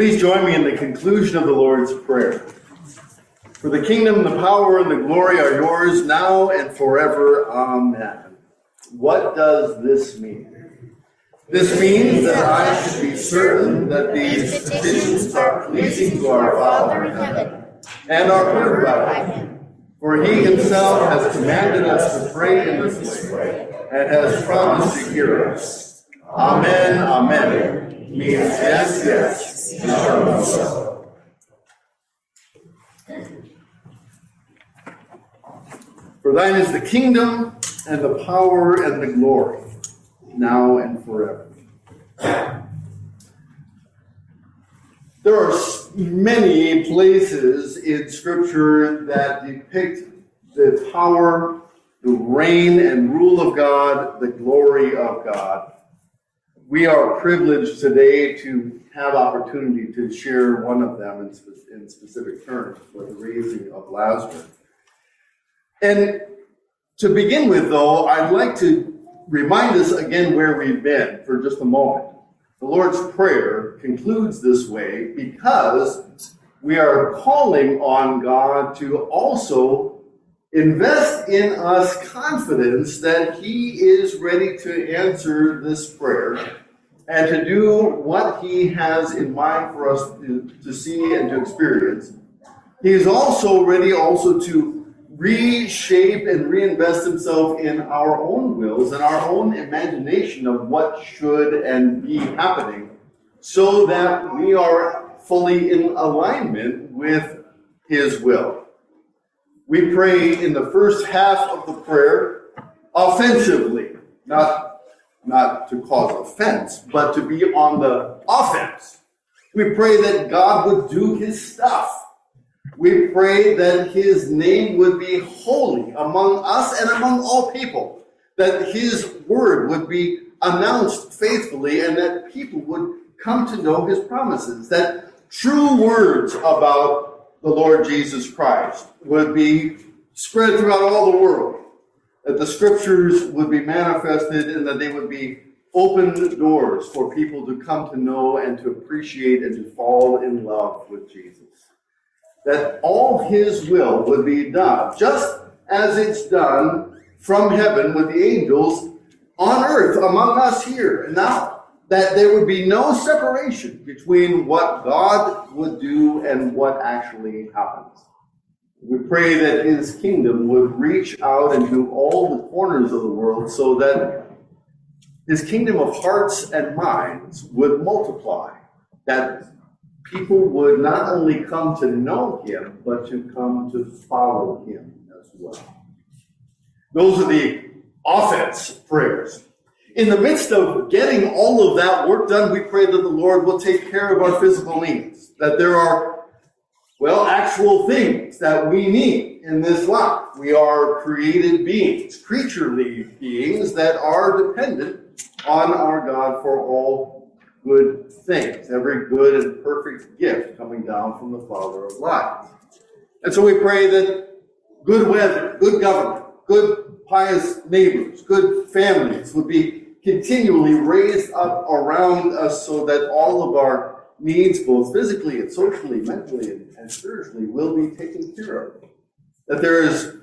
Please join me in the conclusion of the Lord's Prayer. For the kingdom, the power, and the glory are yours now and forever. Amen. What does this mean? This means that I should be certain that these petitions are pleasing to our Father in heaven and are heard by him. For he himself has commanded us to pray in this way and has promised to hear us. Amen, amen. Yes, yes, it so. For thine is the kingdom and the power and the glory, now and forever. There are many places in Scripture that depict the power, the reign and rule of God, the glory of God. We are privileged today to have opportunity to share one of them in, spe- in specific terms, for the raising of Lazarus. And to begin with, though, I'd like to remind us again where we've been for just a moment. The Lord's Prayer concludes this way because we are calling on God to also invest in us confidence that He is ready to answer this prayer and to do what He has in mind for us to, to see and to experience. He is also ready also to reshape and reinvest himself in our own wills and our own imagination of what should and be happening so that we are fully in alignment with his will. We pray in the first half of the prayer offensively, not, not to cause offense, but to be on the offense. We pray that God would do his stuff we pray that his name would be holy among us and among all people, that his word would be announced faithfully, and that people would come to know his promises, that true words about the Lord Jesus Christ would be spread throughout all the world, that the scriptures would be manifested, and that they would be open doors for people to come to know and to appreciate and to fall in love with Jesus that all his will would be done, just as it's done from heaven with the angels on earth among us here and now. That there would be no separation between what God would do and what actually happens. We pray that his kingdom would reach out into all the corners of the world so that his kingdom of hearts and minds would multiply. That people would not only come to know him, but to come to follow him as well. Those are the offense prayers. In the midst of getting all of that work done, we pray that the Lord will take care of our physical needs, that there are, well, actual things that we need in this life. We are created beings, creaturely beings that are dependent on our God for all good things, every good and perfect gift coming down from the Father of lights. And so we pray that good weather, good government, good pious neighbors, good families would be continually raised up around us so that all of our needs, both physically and socially, mentally and, and spiritually, will be taken care of. That there is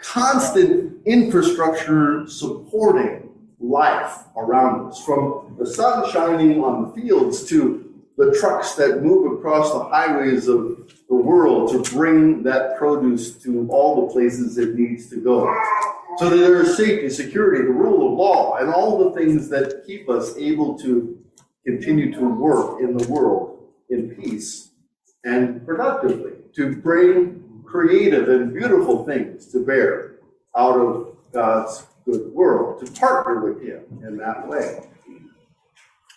constant infrastructure supporting life around us, from the sun shining on the fields to the trucks that move across the highways of the world to bring that produce to all the places it needs to go. So that there is safety, security, the rule of law, and all the things that keep us able to continue to work in the world in peace and productively, to bring creative and beautiful things to bear out of God's good world, to partner with Him in that way.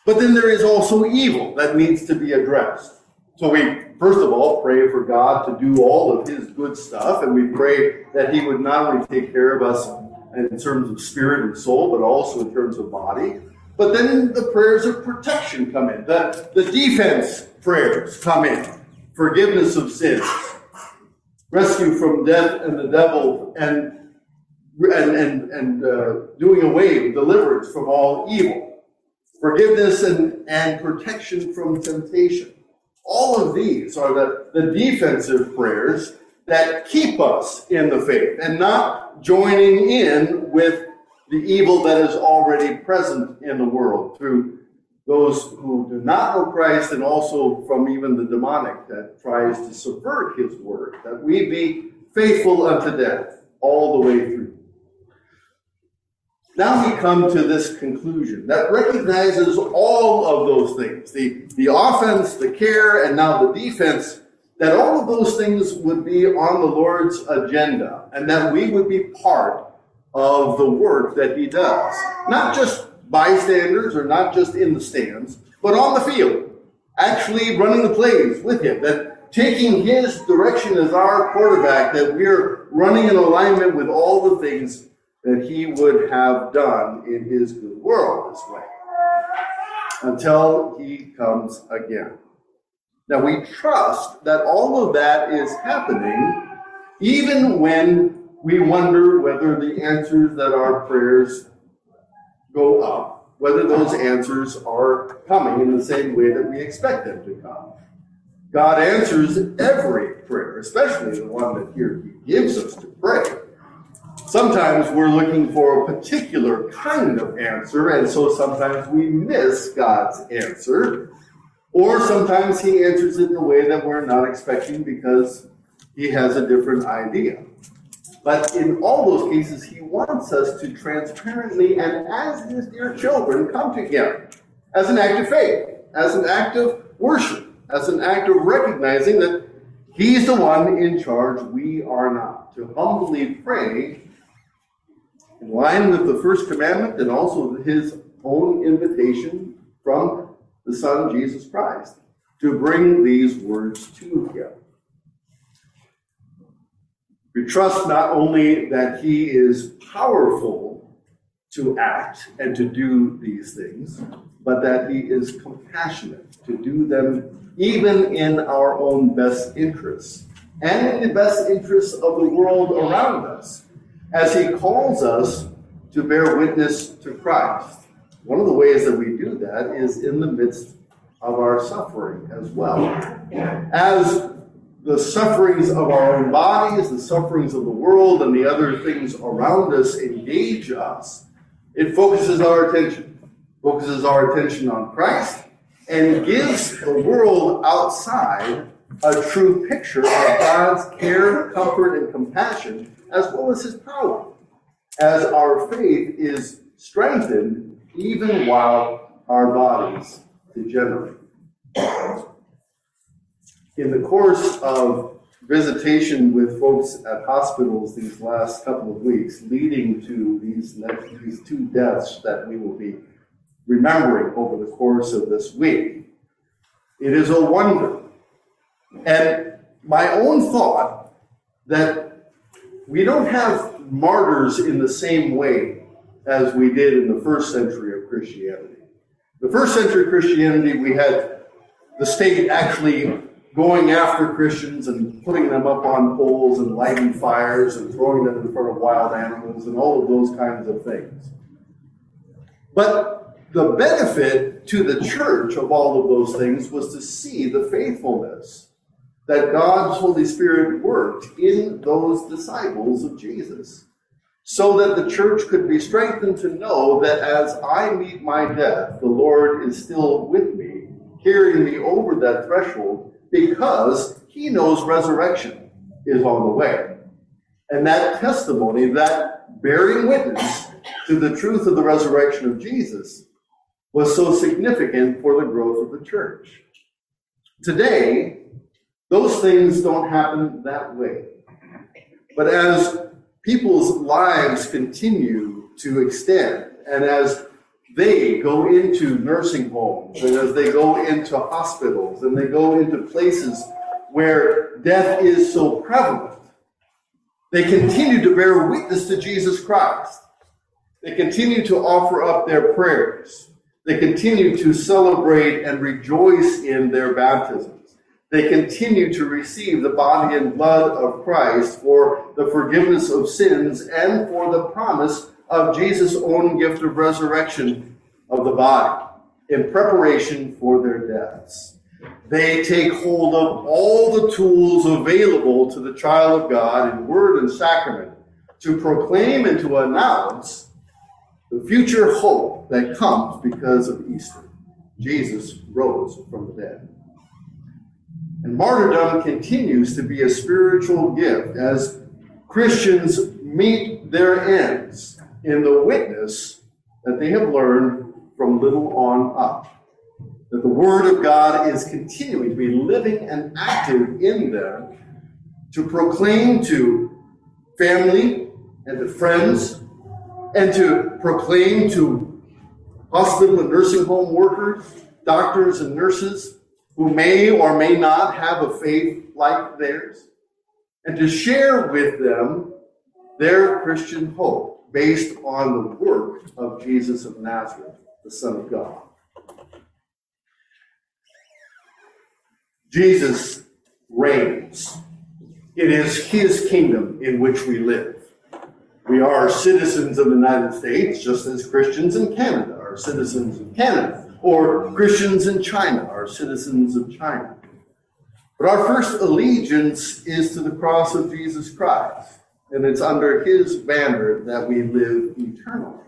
But then there is also evil that needs to be addressed. So we, first of all, pray for God to do all of His good stuff, and we pray that He would not only take care of us in terms of spirit and soul, but also in terms of body. But then the prayers of protection come in, the, the defense prayers come in, forgiveness of sins, rescue from death and the devil, and and, and, and uh, doing away deliverance from all evil, forgiveness and, and protection from temptation, All of these are the, the defensive prayers that keep us in the faith and not joining in with the evil that is already present in the world through those who do not know Christ and also from even the demonic that tries to subvert his word, that we be faithful unto death all the way through. Now we come to this conclusion that recognizes all of those things the, the offense, the care, and now the defense that all of those things would be on the Lord's agenda and that we would be part of the work that He does. Not just bystanders or not just in the stands, but on the field, actually running the plays with Him. That taking His direction as our quarterback, that we're running in alignment with all the things that He would have done in His good world this way until He comes again. Now we trust that all of that is happening even when we wonder whether the answers that our prayers go up, whether those answers are coming in the same way that we expect them to come. God answers every prayer, especially the one that here He gives us to pray. Sometimes we're looking for a particular kind of answer, and so sometimes we miss God's answer. Or sometimes he answers it in a way that we're not expecting because he has a different idea. But in all those cases, he wants us to transparently and as his dear children come to him as an act of faith, as an act of worship, as an act of recognizing that he's the one in charge, we are not. To humbly pray in line with the first commandment and also his own invitation from the Son, Jesus Christ, to bring these words to him. We trust not only that he is powerful to act and to do these things, but that he is compassionate to do them even in our own best interests and in the best interests of the world around us, as he calls us to bear witness to Christ one of the ways that we do that is in the midst of our suffering as well. As the sufferings of our own bodies, the sufferings of the world, and the other things around us engage us, it focuses our attention, focuses our attention on Christ, and gives the world outside a true picture of God's care, comfort, and compassion, as well as His power, as our faith is strengthened even while our bodies degenerate. In the course of visitation with folks at hospitals these last couple of weeks, leading to these, these two deaths that we will be remembering over the course of this week, it is a wonder. And my own thought that we don't have martyrs in the same way as we did in the first century of Christianity. The first century of Christianity, we had the state actually going after Christians and putting them up on poles and lighting fires and throwing them in front of wild animals and all of those kinds of things. But the benefit to the church of all of those things was to see the faithfulness that God's Holy Spirit worked in those disciples of Jesus so that the church could be strengthened to know that as I meet my death, the Lord is still with me, carrying me over that threshold, because he knows resurrection is on the way. And that testimony, that bearing witness to the truth of the resurrection of Jesus, was so significant for the growth of the church. Today, those things don't happen that way. But as people's lives continue to extend. And as they go into nursing homes and as they go into hospitals and they go into places where death is so prevalent, they continue to bear witness to Jesus Christ. They continue to offer up their prayers. They continue to celebrate and rejoice in their baptisms. they continue to receive the body and blood of Christ for the forgiveness of sins and for the promise of Jesus' own gift of resurrection of the body in preparation for their deaths. they take hold of all the tools available to the child of God in word and sacrament to proclaim and to announce the future hope that comes because of Easter. Jesus rose from the dead. And martyrdom continues to be a spiritual gift as Christians meet their ends in the witness that they have learned from little on up. That the Word of God is continuing to be living and active in them to proclaim to family and to friends and to proclaim to hospital and nursing home workers, doctors and nurses who may or may not have a faith like theirs, and to share with them their Christian hope based on the work of Jesus of Nazareth, the Son of God. Jesus reigns. It is his kingdom in which we live. We are citizens of the United States, just as Christians in Canada are citizens of Canada, or Christians in China are citizens of China. But our first allegiance is to the cross of Jesus Christ, and it's under his banner that we live eternally.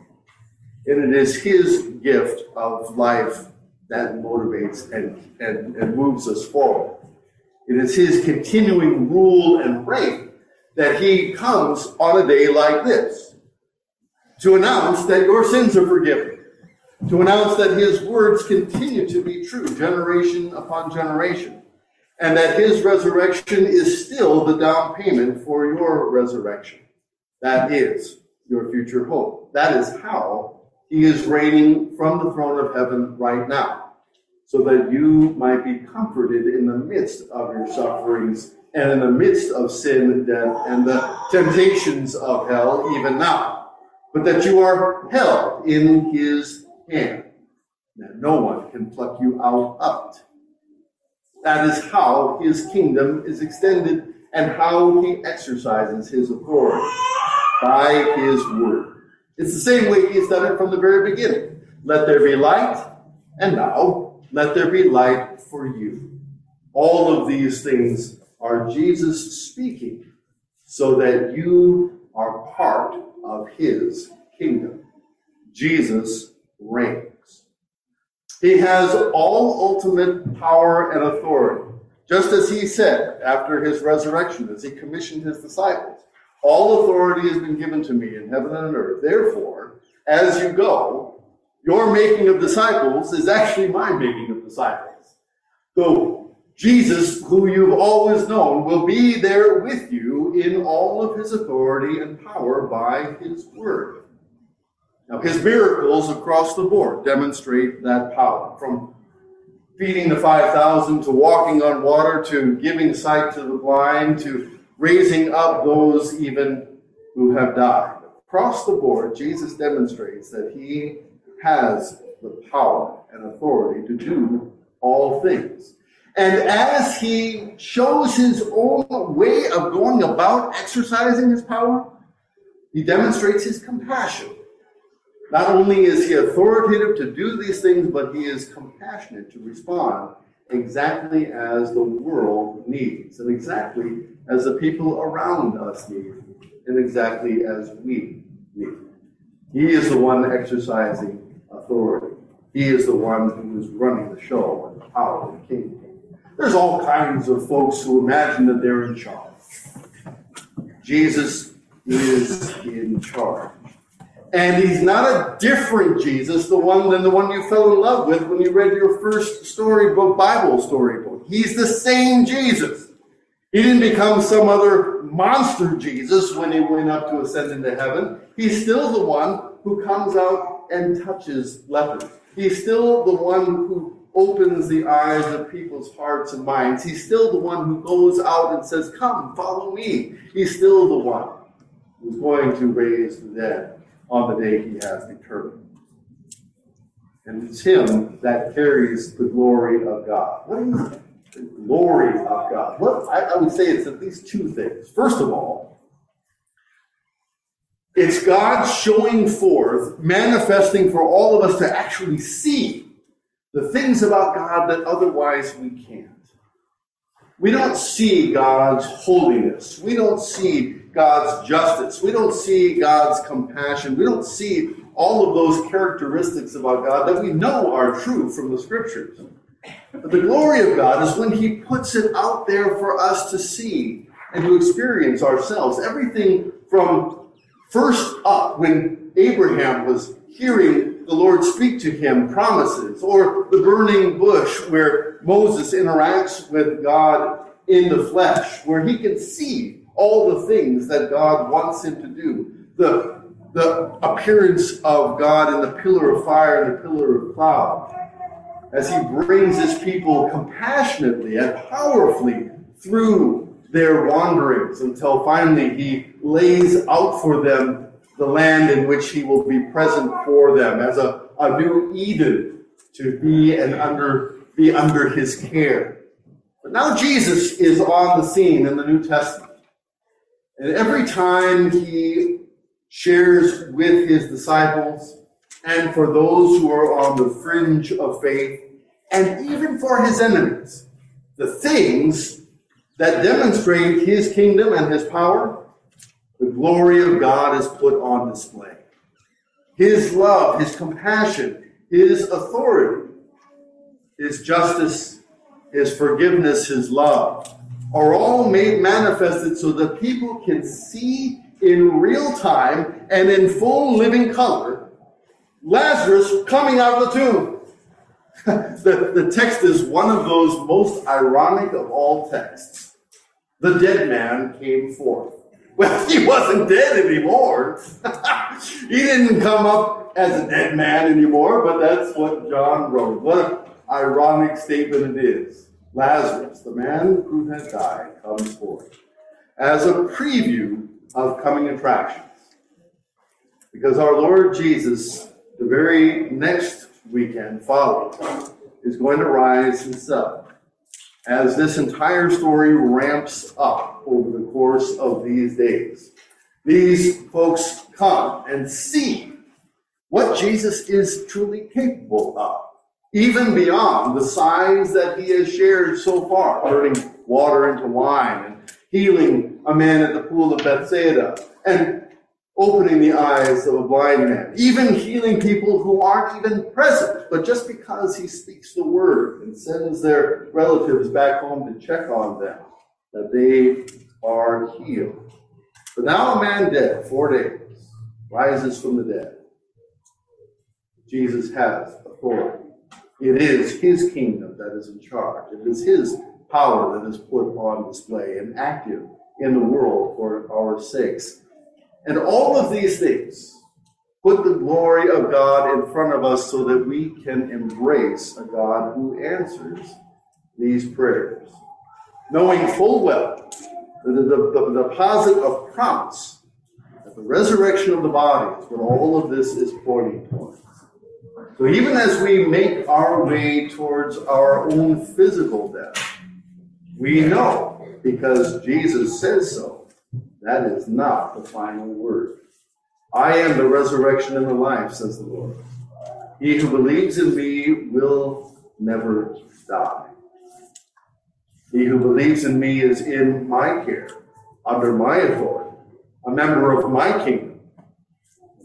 And it is his gift of life that motivates and, and, and moves us forward. It is his continuing rule and reign that he comes on a day like this to announce that your sins are forgiven, to announce that his words continue to be true generation upon generation, and that his resurrection is still the down payment for your resurrection. That is your future hope. That is how he is reigning from the throne of heaven right now, so that you might be comforted in the midst of your sufferings and in the midst of sin and death and the temptations of hell, even now, but that you are held in his hand, that no one can pluck you out of it. That is how his kingdom is extended and how he exercises his authority by his word. It's the same way he's done it from the very beginning. Let there be light, and now let there be light for you. All of these things are Jesus speaking so that you are part of his kingdom. Jesus reigns. He has all ultimate power and authority. Just as he said after his resurrection, as he commissioned his disciples, all authority has been given to me in heaven and on earth. Therefore, as you go, your making of disciples is actually my making of disciples. So Jesus, who you've always known, will be there with you in all of his authority and power by his word. Now, his miracles across the board demonstrate that power. From feeding the 5,000 to walking on water to giving sight to the blind to raising up those even who have died. Across the board, Jesus demonstrates that he has the power and authority to do all things. And as he shows his own way of going about exercising his power, he demonstrates his compassion. Not only is he authoritative to do these things, but he is compassionate to respond exactly as the world needs, and exactly as the people around us need, and exactly as we need. He is the one exercising authority. He is the one who is running the show and the power of the kingdom. There's all kinds of folks who imagine that they're in charge. Jesus is in charge. And he's not a different Jesus, the one than the one you fell in love with when you read your first storybook, Bible storybook. He's the same Jesus. He didn't become some other monster Jesus when he went up to ascend into heaven. He's still the one who comes out and touches lepers. He's still the one who opens the eyes of people's hearts and minds. He's still the one who goes out and says, Come, follow me. He's still the one who's going to raise the dead on the day he has determined. And it's him that carries the glory of God. What is the glory of God? What I, I would say it's at least two things. First of all, it's God showing forth, manifesting for all of us to actually see the things about God that otherwise we can't. We don't see God's holiness. We don't see God's justice. We don't see God's compassion. We don't see all of those characteristics about God that we know are true from the scriptures. But the glory of God is when He puts it out there for us to see and to experience ourselves. Everything from first up, when Abraham was hearing the Lord speak to him promises, or the burning bush where Moses interacts with God in the flesh, where he can see all the things that God wants him to do. The, the appearance of God in the pillar of fire and the pillar of cloud, as he brings his people compassionately and powerfully through their wanderings until finally he lays out for them the land in which he will be present for them as a, a new Eden to be and under be under his care. But now Jesus is on the scene in the New Testament. And every time he shares with his disciples and for those who are on the fringe of faith, and even for his enemies, the things that demonstrate his kingdom and his power, the glory of God is put on display. His love, his compassion, his authority, his justice, his forgiveness, his love are all made manifested so that people can see in real time and in full living color Lazarus coming out of the tomb. the, the text is one of those most ironic of all texts. The dead man came forth. Well, he wasn't dead anymore. he didn't come up as a dead man anymore, but that's what John wrote. What an ironic statement it is. Lazarus, the man who had died, comes forth as a preview of coming attractions. Because our Lord Jesus, the very next weekend following, is going to rise himself as this entire story ramps up over the course of these days. These folks come and see what Jesus is truly capable of, even beyond the signs that he has shared so far, turning water into wine and healing a man at the pool of Bethsaida, and opening the eyes of a blind man, even healing people who aren't even present, but just because he speaks the word and sends their relatives back home to check on them, that they are healed. But now a man dead, four days, rises from the dead. Jesus has authority. It is his kingdom that is in charge. It is his power that is put on display and active in the world for our sakes. And all of these things put the glory of God in front of us so that we can embrace a God who answers these prayers, knowing full well that the, the, the deposit of promise, that the resurrection of the body is what all of this is pointing towards. So even as we make our way towards our own physical death, we know because Jesus says so that is not the final word. I am the resurrection and the life, says the Lord. He who believes in me will never die. He who believes in me is in my care, under my authority, a member of my kingdom.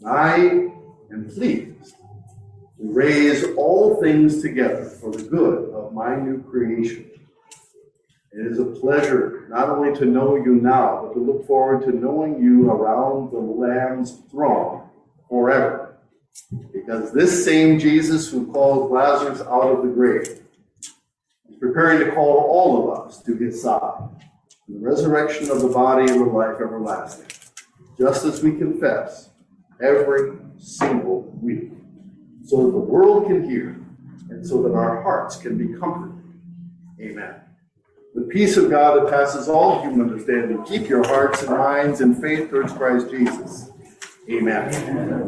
And I am pleased raise all things together for the good of my new creation it is a pleasure not only to know you now, but to look forward to knowing you around the Lamb's throne forever. Because this same Jesus who called Lazarus out of the grave is preparing to call all of us to his side. The resurrection of the body and the life everlasting. Just as we confess every single. So that the world can hear and so that our hearts can be comforted. Amen. The peace of God that passes all human understanding. Keep your hearts and minds in faith towards Christ Jesus. Amen. Amen.